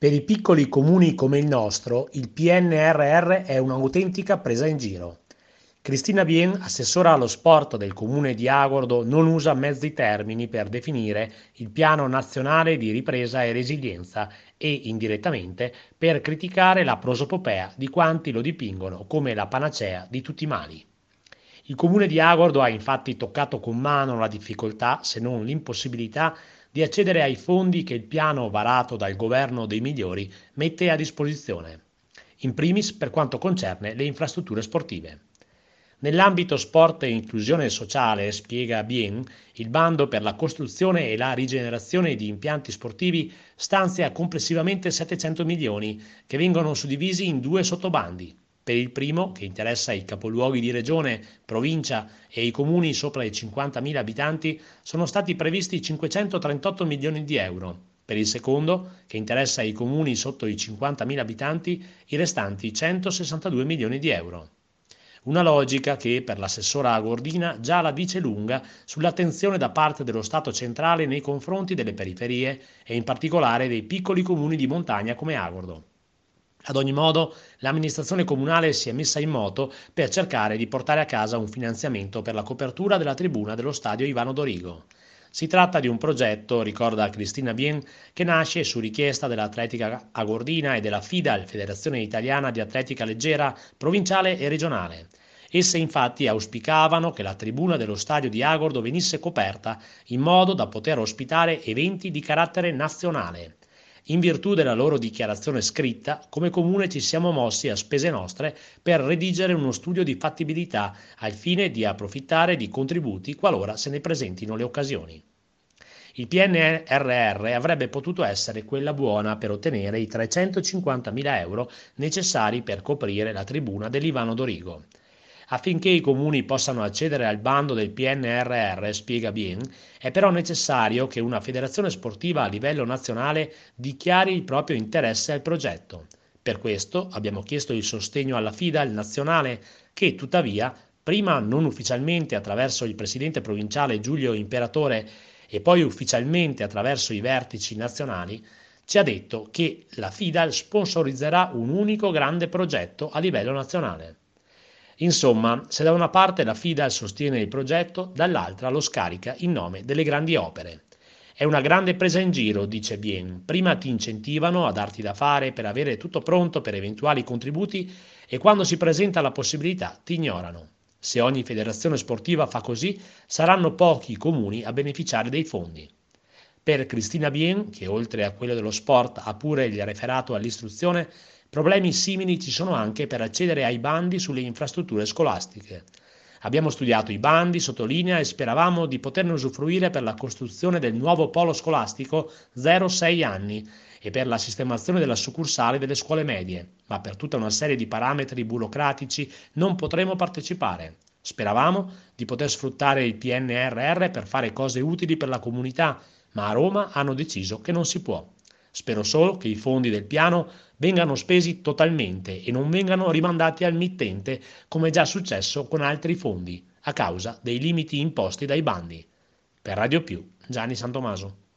Per i piccoli comuni come il nostro, il PNRR è un'autentica presa in giro. Cristina Bien, assessora allo sport del comune di Agordo, non usa mezzi termini per definire il piano nazionale di ripresa e resilienza e, indirettamente, per criticare la prosopopea di quanti lo dipingono come la panacea di tutti i mali. Il comune di Agordo ha infatti toccato con mano la difficoltà, se non l'impossibilità, di accedere ai fondi che il piano varato dal governo dei migliori mette a disposizione, in primis per quanto concerne le infrastrutture sportive. Nell'ambito sport e inclusione sociale, spiega Bien, il bando per la costruzione e la rigenerazione di impianti sportivi stanzia complessivamente 700 milioni, che vengono suddivisi in due sottobandi, per il primo, che interessa i capoluoghi di regione, provincia e i comuni sopra i 50.000 abitanti, sono stati previsti 538 milioni di euro. Per il secondo, che interessa i comuni sotto i 50.000 abitanti, i restanti 162 milioni di euro. Una logica che, per l'assessora Agordina, già la dice lunga sull'attenzione da parte dello Stato centrale nei confronti delle periferie e in particolare dei piccoli comuni di montagna come Agordo. Ad ogni modo, l'amministrazione comunale si è messa in moto per cercare di portare a casa un finanziamento per la copertura della tribuna dello stadio Ivano Dorigo. Si tratta di un progetto, ricorda Cristina Bien, che nasce su richiesta dell'Atletica Agordina e della FIDAL, Federazione Italiana di Atletica Leggera, provinciale e regionale. Esse infatti auspicavano che la tribuna dello stadio di Agordo venisse coperta in modo da poter ospitare eventi di carattere nazionale. In virtù della loro dichiarazione scritta, come comune ci siamo mossi a spese nostre per redigere uno studio di fattibilità al fine di approfittare di contributi qualora se ne presentino le occasioni. Il PNRR avrebbe potuto essere quella buona per ottenere i 350.000 euro necessari per coprire la tribuna dell'Ivano Dorigo. Affinché i comuni possano accedere al bando del PNRR, spiega Bien, è però necessario che una federazione sportiva a livello nazionale dichiari il proprio interesse al progetto. Per questo abbiamo chiesto il sostegno alla FIDAL nazionale che, tuttavia, prima non ufficialmente attraverso il presidente provinciale Giulio Imperatore e poi ufficialmente attraverso i vertici nazionali, ci ha detto che la FIDAL sponsorizzerà un unico grande progetto a livello nazionale. Insomma, se da una parte la FIDAL sostiene il progetto, dall'altra lo scarica in nome delle grandi opere. È una grande presa in giro, dice Bien. Prima ti incentivano a darti da fare per avere tutto pronto per eventuali contributi e quando si presenta la possibilità ti ignorano. Se ogni federazione sportiva fa così, saranno pochi i comuni a beneficiare dei fondi. Per Cristina Bien, che oltre a quello dello sport ha pure il referato all'istruzione, Problemi simili ci sono anche per accedere ai bandi sulle infrastrutture scolastiche. Abbiamo studiato i bandi, sottolinea, e speravamo di poterne usufruire per la costruzione del nuovo polo scolastico 0-6 anni e per la sistemazione della succursale delle scuole medie, ma per tutta una serie di parametri burocratici non potremo partecipare. Speravamo di poter sfruttare il PNRR per fare cose utili per la comunità, ma a Roma hanno deciso che non si può. Spero solo che i fondi del piano vengano spesi totalmente e non vengano rimandati al mittente come già successo con altri fondi a causa dei limiti imposti dai bandi. Per Radio Più, Gianni Santomaso.